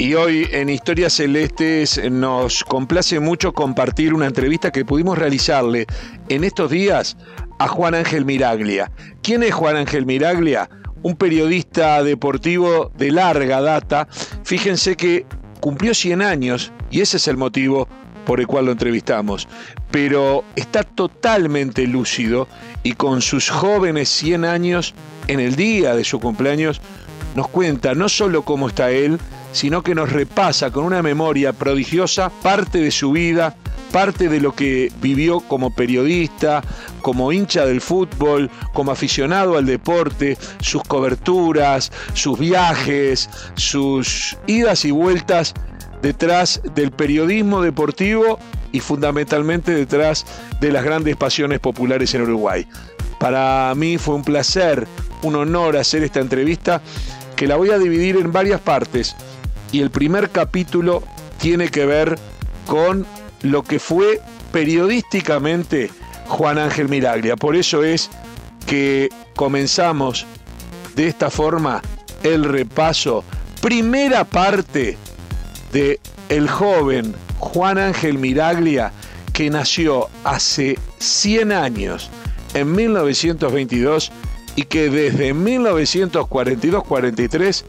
Y hoy en Historias Celestes nos complace mucho compartir una entrevista que pudimos realizarle en estos días a Juan Ángel Miraglia. ¿Quién es Juan Ángel Miraglia? Un periodista deportivo de larga data. Fíjense que cumplió 100 años y ese es el motivo por el cual lo entrevistamos. Pero está totalmente lúcido y con sus jóvenes 100 años, en el día de su cumpleaños, nos cuenta no solo cómo está él, sino que nos repasa con una memoria prodigiosa parte de su vida, parte de lo que vivió como periodista, como hincha del fútbol, como aficionado al deporte, sus coberturas, sus viajes, sus idas y vueltas detrás del periodismo deportivo y fundamentalmente detrás de las grandes pasiones populares en Uruguay. Para mí fue un placer, un honor hacer esta entrevista que la voy a dividir en varias partes y el primer capítulo tiene que ver con lo que fue periodísticamente Juan Ángel Miraglia. Por eso es que comenzamos de esta forma el repaso, primera parte de el joven Juan Ángel Miraglia que nació hace 100 años, en 1922, y que desde 1942-43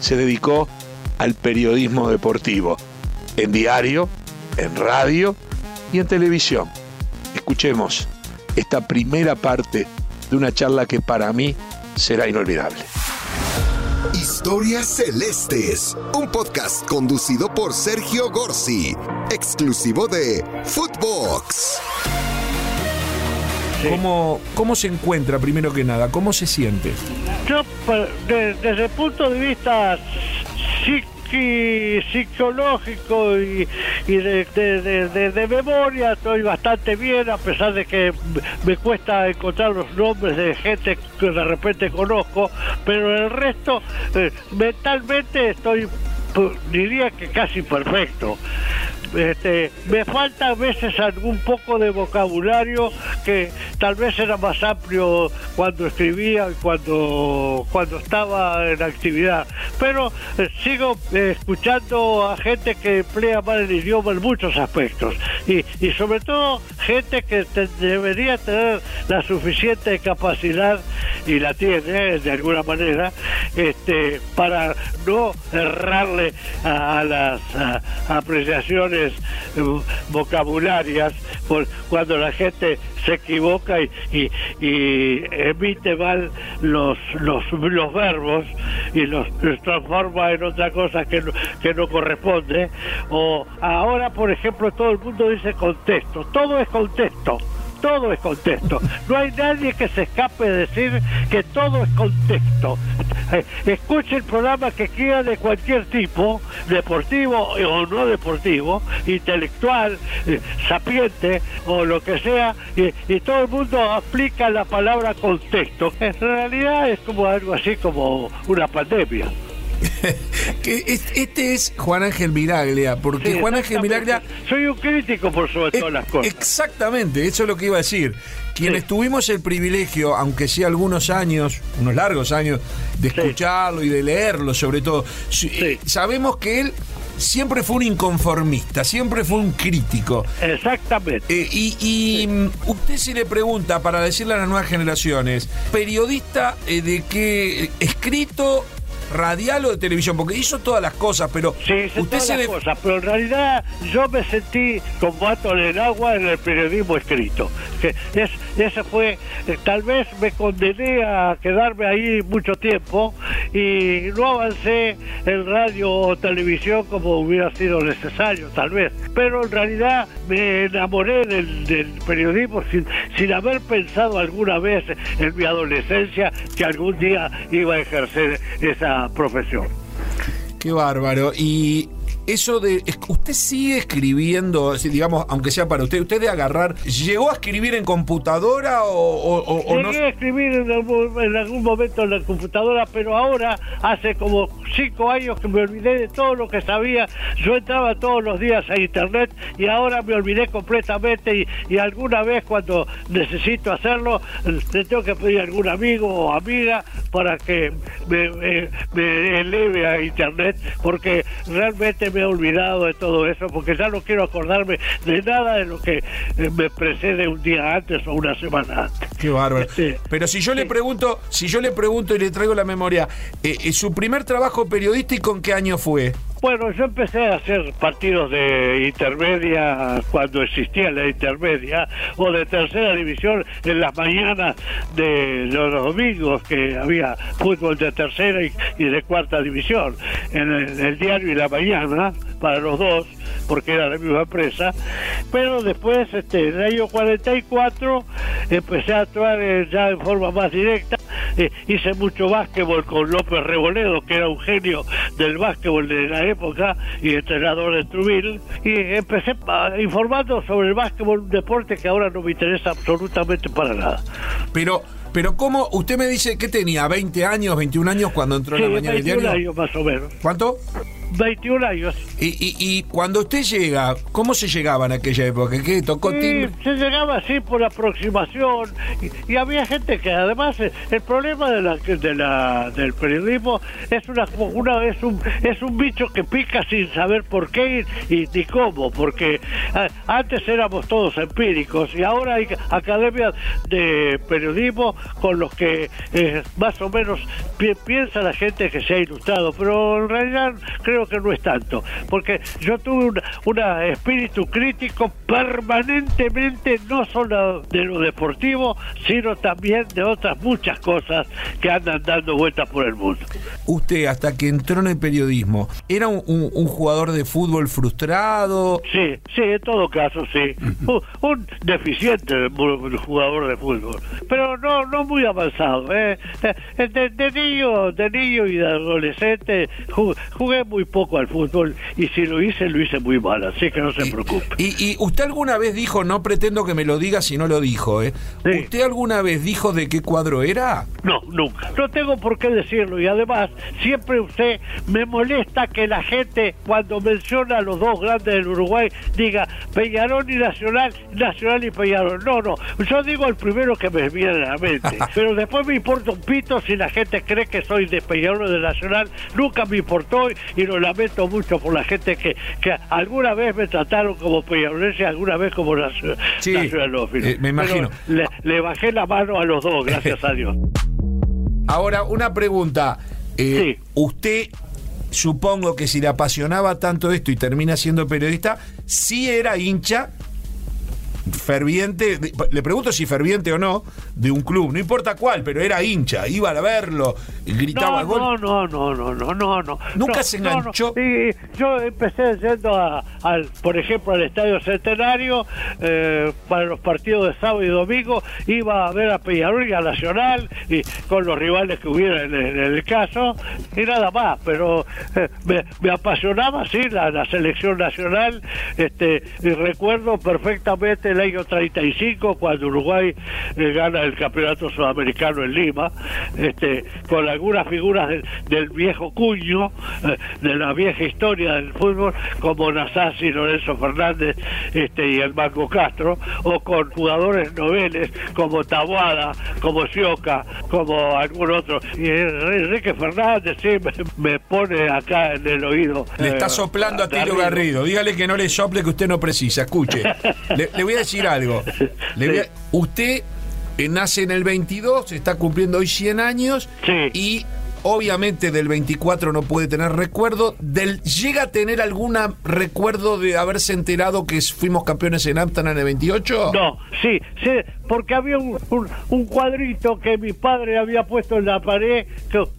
se dedicó al periodismo deportivo, en diario, en radio y en televisión. Escuchemos esta primera parte de una charla que para mí será inolvidable. Historias Celestes, un podcast conducido por Sergio Gorsi, exclusivo de Footbox. ¿Cómo, ¿Cómo se encuentra, primero que nada? ¿Cómo se siente? Yo, desde el punto de vista psicológico y, de, memoria estoy bastante bien, a pesar de que me cuesta encontrar los nombres de gente que de repente conozco, pero el resto, eh, mentalmente estoy, pues, diría que casi perfecto. Este, me falta a veces algún poco de vocabulario que tal vez era más amplio cuando escribía y cuando, cuando estaba en actividad. Pero eh, sigo eh, escuchando a gente que emplea mal el idioma en muchos aspectos y, y sobre todo gente que debería tener la suficiente capacidad y la tiene de alguna manera este, para no errarle a, las apreciaciones eh, vocabularias cuando la gente se equivoca y, emite mal los, los, los verbos y los, transforma en otra cosa que no, que no corresponde. O ahora, por ejemplo, todo el mundo dice contexto. Todo es contexto todo es contexto. No hay nadie que se escape de decir que todo es contexto. Eh, escuche el programa que quiera de cualquier tipo, deportivo o no deportivo, intelectual, eh, sapiente o lo que sea, y, todo el mundo aplica la palabra contexto, que en realidad es como algo así como una pandemia. que este es Juan Ángel Miraglia, porque Juan Ángel Miraglia... Soy un crítico por sobre todas las cosas. Exactamente, eso es lo que iba a decir. Quienes tuvimos el privilegio, aunque sea algunos años, unos largos años, de escucharlo y de leerlo sobre todo, eh, sabemos que él siempre fue un inconformista, siempre fue un crítico. Exactamente. Eh, y, mm, usted si le pregunta, para decirle a las nuevas generaciones, periodista eh, de qué escrito radial o de televisión? Porque hizo todas las cosas, pero sí, usted se las cosas, pero en realidad yo me sentí como vato en el agua en el periodismo escrito. Que es, ese fue, eh, tal vez me condené a quedarme ahí mucho tiempo y no avancé en radio o televisión como hubiera sido necesario, tal vez. Pero en realidad me enamoré del, periodismo sin, sin haber pensado alguna vez en mi adolescencia que algún día iba a ejercer esa profesión. Qué bárbaro. Y eso de. ¿Usted sigue escribiendo, digamos, aunque sea para usted? ¿Usted de agarrar. ¿Llegó a escribir en computadora o, o, Llegué a escribir en, algún momento en la computadora, pero ahora hace como cinco años que me olvidé de todo lo que sabía. Yo entraba todos los días a internet y ahora me olvidé completamente y, alguna vez cuando necesito hacerlo le tengo que pedir a algún amigo o amiga para que me, me eleve a internet porque realmente me he olvidado de todo eso porque ya no quiero acordarme de nada de lo que eh, me precede un día antes o una semana antes. Qué bárbaro. Pero si yo le pregunto, si yo le pregunto y le traigo la memoria, eh, eh, ¿su primer trabajo periodístico en qué año fue? Bueno, yo empecé a hacer partidos de intermedia cuando existía la intermedia o de tercera división en las mañanas de los domingos que había fútbol de tercera y, de cuarta división en el, diario y la mañana para los dos porque era la misma empresa pero después este, en el año 44 empecé a actuar eh, ya en forma más directa eh, hice mucho básquetbol con López Reboledo que era un genio del básquetbol de la época y entrenador de Truville y empecé informando sobre el básquetbol, un deporte que ahora no me interesa absolutamente para nada. Pero pero ¿cómo? Usted me dice que tenía 20 años, 21 años cuando entró en la mañana del diario. años más o menos. ¿Cuánto? 21 años. Y, y, cuando usted llega, ¿cómo se llegaba en aquella época? ¿Qué tocó sí, Se llegaba así por aproximación y, había gente que además eh, el problema de la, de la del periodismo es una, una es un es un bicho que pica sin saber por qué y, ni cómo, porque eh, antes éramos todos empíricos y ahora hay academias de periodismo con los que eh, más o menos piensa la gente que se ha ilustrado, pero en realidad creo que no es tanto, porque yo tuve un espíritu crítico permanentemente, no solo de lo deportivo, sino también de otras muchas cosas que andan dando vueltas por el mundo. Usted, hasta que entró en el periodismo, ¿era un, jugador de fútbol frustrado? Sí, sí, en todo caso, sí. un, deficiente jugador de fútbol, pero no, no muy avanzado. ¿eh? eh de, niño, de niño y de adolescente jugué muy poco al fútbol y si lo hice, lo hice muy mal, así que no se preocupe. Y, usted alguna vez dijo, no pretendo que me lo diga si no lo dijo, ¿eh? ¿Usted alguna vez dijo de qué cuadro era? No, nunca. No tengo por qué decirlo y además siempre usted me molesta que la gente cuando menciona a los dos grandes del Uruguay diga Peñarol y Nacional, Nacional y Peñarol. No, no, yo digo el primero que me viene a la mente, pero después me importa un pito si la gente cree que soy de Peñarol o de Nacional, nunca me importó y lo lamento mucho por la gente que, que alguna vez me trataron como peñarolense, alguna vez como sí, eh, me imagino. le, bajé la mano a los dos, gracias a Dios. Ahora, una pregunta. Eh, usted supongo que si le apasionaba tanto esto y termina siendo periodista, sí era hincha ferviente, le pregunto si ferviente o no, de un club, no importa cuál, pero era hincha, iba a verlo, gritaba no, gol. No, no, no, no, no, no. Nunca se enganchó. yo empecé yendo a, por ejemplo, al Estadio Centenario eh, para los partidos de sábado y domingo, iba a ver a Peñarol y a Nacional y con los rivales que hubiera en, el caso y nada más, pero eh, me, apasionaba sí la, la selección nacional, este y recuerdo perfectamente el año 35 cuando Uruguay eh, gana el campeonato sudamericano en Lima, este, con algunas figuras del, viejo cuño, eh, de la vieja historia del fútbol, como Nasasi, Lorenzo Fernández este, y el Banco Castro, o con jugadores noveles como Tabuada, como Sioca, como algún otro. Y Enrique Fernández sí me, pone acá en el oído. Le está eh, soplando a Tilo Garrido. Dígale que no le sople que usted no precisa. Escuche. le, le voy a decir algo. usted eh, nace en el 22, está cumpliendo hoy 100 años y obviamente del 24 no puede tener recuerdo. Del, ¿Llega a tener algún recuerdo de haberse enterado que fuimos campeones en Amsterdam en el 28? No, sí, sí porque había un, un, cuadrito que mi padre había puesto en la pared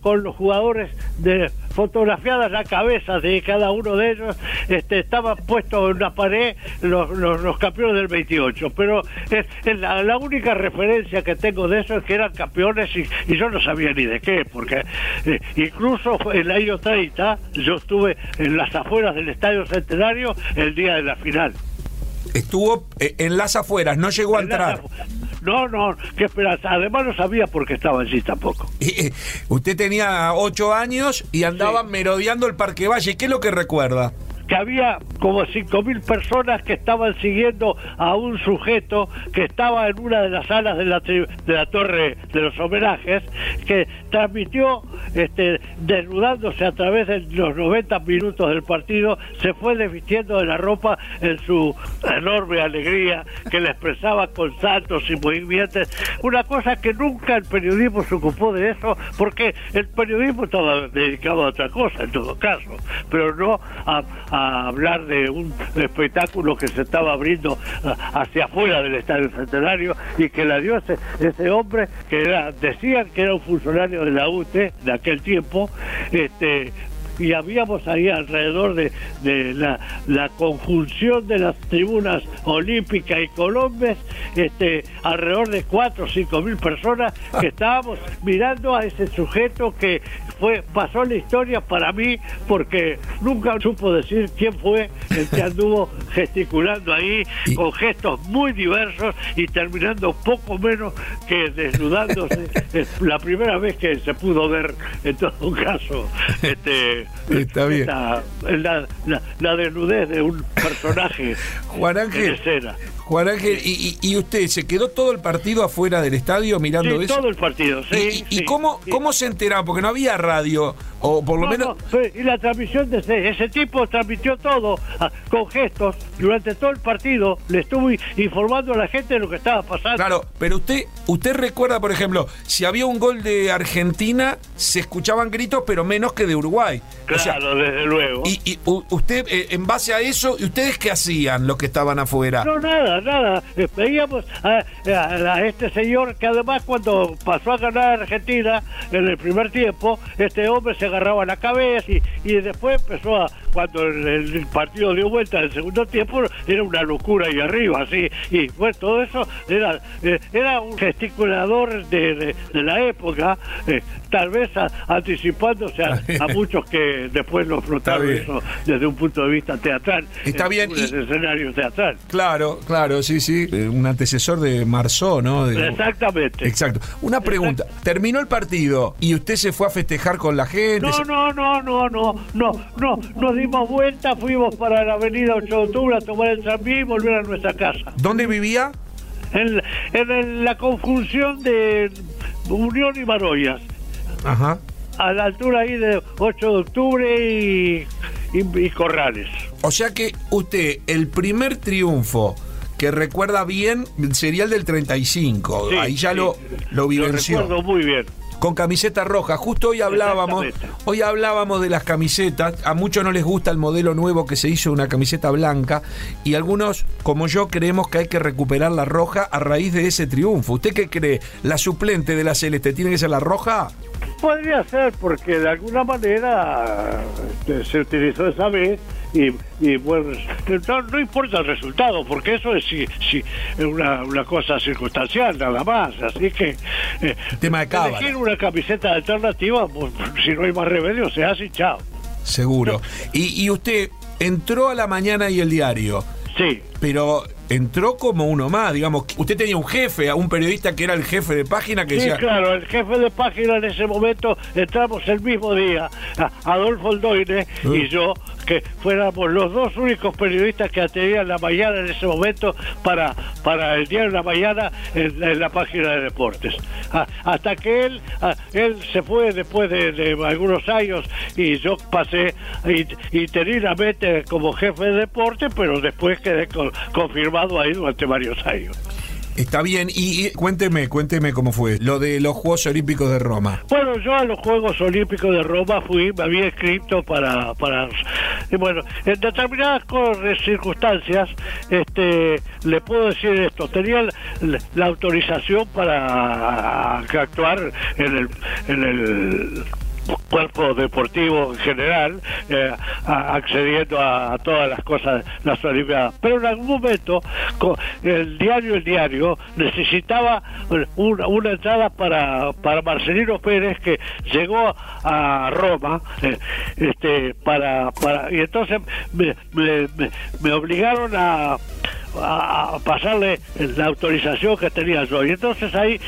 con los jugadores de fotografiadas la cabeza de cada uno de ellos, este, estaban puestos en una pared los, los, campeones del 28, pero es, la, única referencia que tengo de eso es que eran campeones y, yo no sabía ni de qué, porque eh, incluso en el año 30 yo estuve en las afueras del Estadio Centenario el día de la final. Estuvo eh, en las afueras, no llegó a entrar. No, no, qué esperanza. Además no sabía por qué estaba allí tampoco. Y, usted tenía ocho años y andaba merodeando el Parque Valle. ¿Qué es lo que recuerda? Que había como 5.000 personas que estaban siguiendo a un sujeto que estaba en una de las salas de la, de la torre de los homenajes, que transmitió este, desnudándose a través de los 90 minutos del partido, se fue desvistiendo de la ropa en su enorme alegría que le expresaba con saltos y movimientos, una cosa que nunca el periodismo se ocupó de eso, porque el periodismo estaba dedicado a otra cosa en todo caso, pero no a a hablar de un espectáculo que se estaba abriendo ah, hacia afuera del Estadio Centenario y que la dio ese, ese hombre que era, decían que era un funcionario de la UTE de aquel tiempo, este, y habíamos ahí alrededor de, de la, la, conjunción de las tribunas olímpicas y colombes, este, alrededor de cuatro o cinco mil personas que estábamos mirando a ese sujeto que fue pasó la historia para mí porque nunca supo decir quién fue el que anduvo gesticulando ahí con gestos muy diversos y terminando poco menos que desnudándose. Es la primera vez que se pudo ver en todo caso este Está bien. La, la, desnudez de un personaje Juan Ángel, escena. Juan Ángel, y, usted se quedó todo el partido afuera del estadio mirando sí, todo el partido, sí. ¿Y, cómo, cómo se enteraba? Porque no había radio, o por lo menos... y la transmisión de ese, ese tipo transmitió todo ah, con gestos durante todo el partido, le estuvo informando a la gente de lo que estaba pasando. Claro, pero usted, usted recuerda, por ejemplo, si había un gol de Argentina, se escuchaban gritos, pero menos que de Uruguay. Claro, desde luego. Y, usted, eh, en base a eso, ¿y ustedes qué hacían los que estaban afuera? No, nada nada, Veíamos a, este señor que además cuando pasó a ganar Argentina en el primer tiempo, este hombre se agarraba la cabeza y, y después empezó a, cuando el, partido dio vuelta en el segundo tiempo, era una locura ahí arriba, así. Y pues todo eso era, eh, era un gesticulador de, la época, eh, tal vez anticipándose a, muchos que después lo flotaron eso desde un punto de vista teatral. Está bien. y, escenario teatral. Claro, claro, sí, sí. Eh, un antecesor de Marzó, ¿no? Exactamente. Exacto. Una pregunta. Terminó el partido y usted se fue a festejar con la gente. No, no, no, no, no, no, no. Nos dimos vuelta, fuimos para la avenida 8 de octubre a tomar el tranvía y volver a nuestra casa. ¿Dónde vivía? En, en la conjunción de Unión y Maroyas. Ajá. A la altura ahí de 8 de octubre y, y, Corrales. O sea que usted, el primer triunfo que recuerda bien sería el del 35. ahí ya lo, lo vivenció. Lo recuerdo muy bien con camiseta roja. Justo hoy hablábamos, hoy hablábamos de las camisetas. A muchos no les gusta el modelo nuevo que se hizo una camiseta blanca y algunos, como yo, creemos que hay que recuperar la roja a raíz de ese triunfo. ¿Usted qué cree? ¿La suplente de la celeste tiene que ser la roja? Podría ser, porque de alguna manera este, se utilizó esa vez y, y bueno, no, importa el resultado, porque eso es si, si una, una cosa circunstancial nada más. Así que eh, tema de elegir una camiseta alternativa, pues, si no hay más remedio, se hace y chao. Seguro. Y, y usted entró a la mañana y el diario. Sí. Pero entró como uno más, digamos. Usted tenía un jefe, un periodista que era el jefe de página que sí, claro, el jefe de página en ese momento entramos el mismo día, Adolfo Oldoine y uh. yo, que fuéramos los dos únicos periodistas que atendían la mañana en ese momento para, para el día de la mañana en, la página de deportes. hasta que él, él se fue después de, algunos años y yo pasé interinamente como jefe de deporte, pero después quedé confirmado ahí durante varios años. Está bien, y, cuénteme, cuénteme cómo fue lo de los Juegos Olímpicos de Roma. Bueno, yo a los Juegos Olímpicos de Roma fui, me había escrito para, para y bueno, en determinadas circunstancias, este, le puedo decir esto, tenía la, autorización para actuar en el, en el cuerpo deportivo en general, eh, accediendo a, todas las cosas las Olimpiadas. Pero en algún momento el diario El Diario necesitaba una, una entrada para, para Marcelino Pérez que llegó a Roma eh, este para, para y entonces me, me, me obligaron a a, pasarle la autorización que tenía yo. Y entonces ahí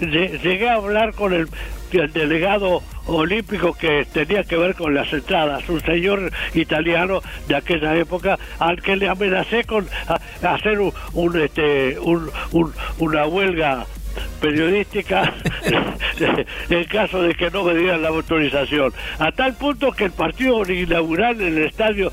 llegué a hablar con el, delegado olímpico que tenía que ver con las entradas, un señor italiano de aquella época al que le amenacé con hacer un, este, un, una huelga periodística en caso de que no me dieran la autorización. A tal punto que el partido inaugural en el estadio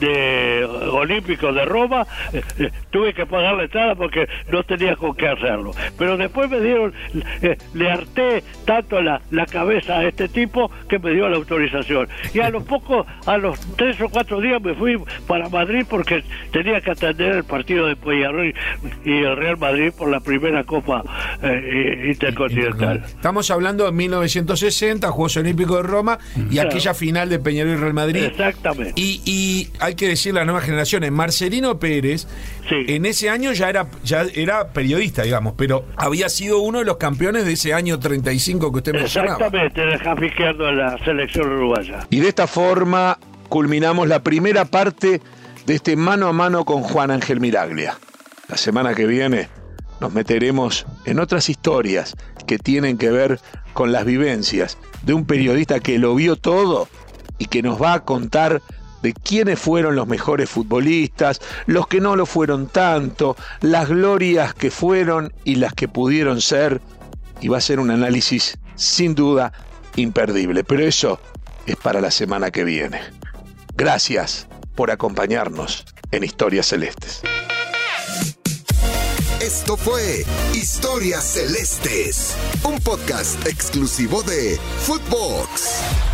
de, olímpico de Roma eh, eh, tuve que pagar la entrada porque no tenía con qué hacerlo. Pero después me dieron, eh, le harté tanto la, la cabeza a este tipo que me dio la autorización. Y a los pocos, a los tres o cuatro días me fui para Madrid porque tenía que atender el partido de Peñarol y el Real Madrid por la primera Copa eh, intercontinental. Estamos hablando de 1960, Juegos Olímpicos de Roma y aquella final de Peñarol y Real Madrid. Exactamente. Y, hay que decir las nuevas generaciones, Marcelino Pérez en ese año ya era, ya era periodista, digamos, pero había sido uno de los campeones de ese año 35 que usted mencionaba. Exactamente, el izquierdo de la selección uruguaya. Y de esta forma culminamos la primera parte de este mano a mano con Juan Ángel Miraglia. La semana que viene nos meteremos en otras historias que tienen que ver con las vivencias de un periodista que lo vio todo y que nos va a contar de quiénes fueron los mejores futbolistas, los que no lo fueron tanto, las glorias que fueron y las que pudieron ser, y va a ser un análisis sin duda imperdible. Pero eso es para la semana que viene. Gracias por acompañarnos en Historias Celestes. Esto fue Historias Celestes, un podcast exclusivo de Footbox.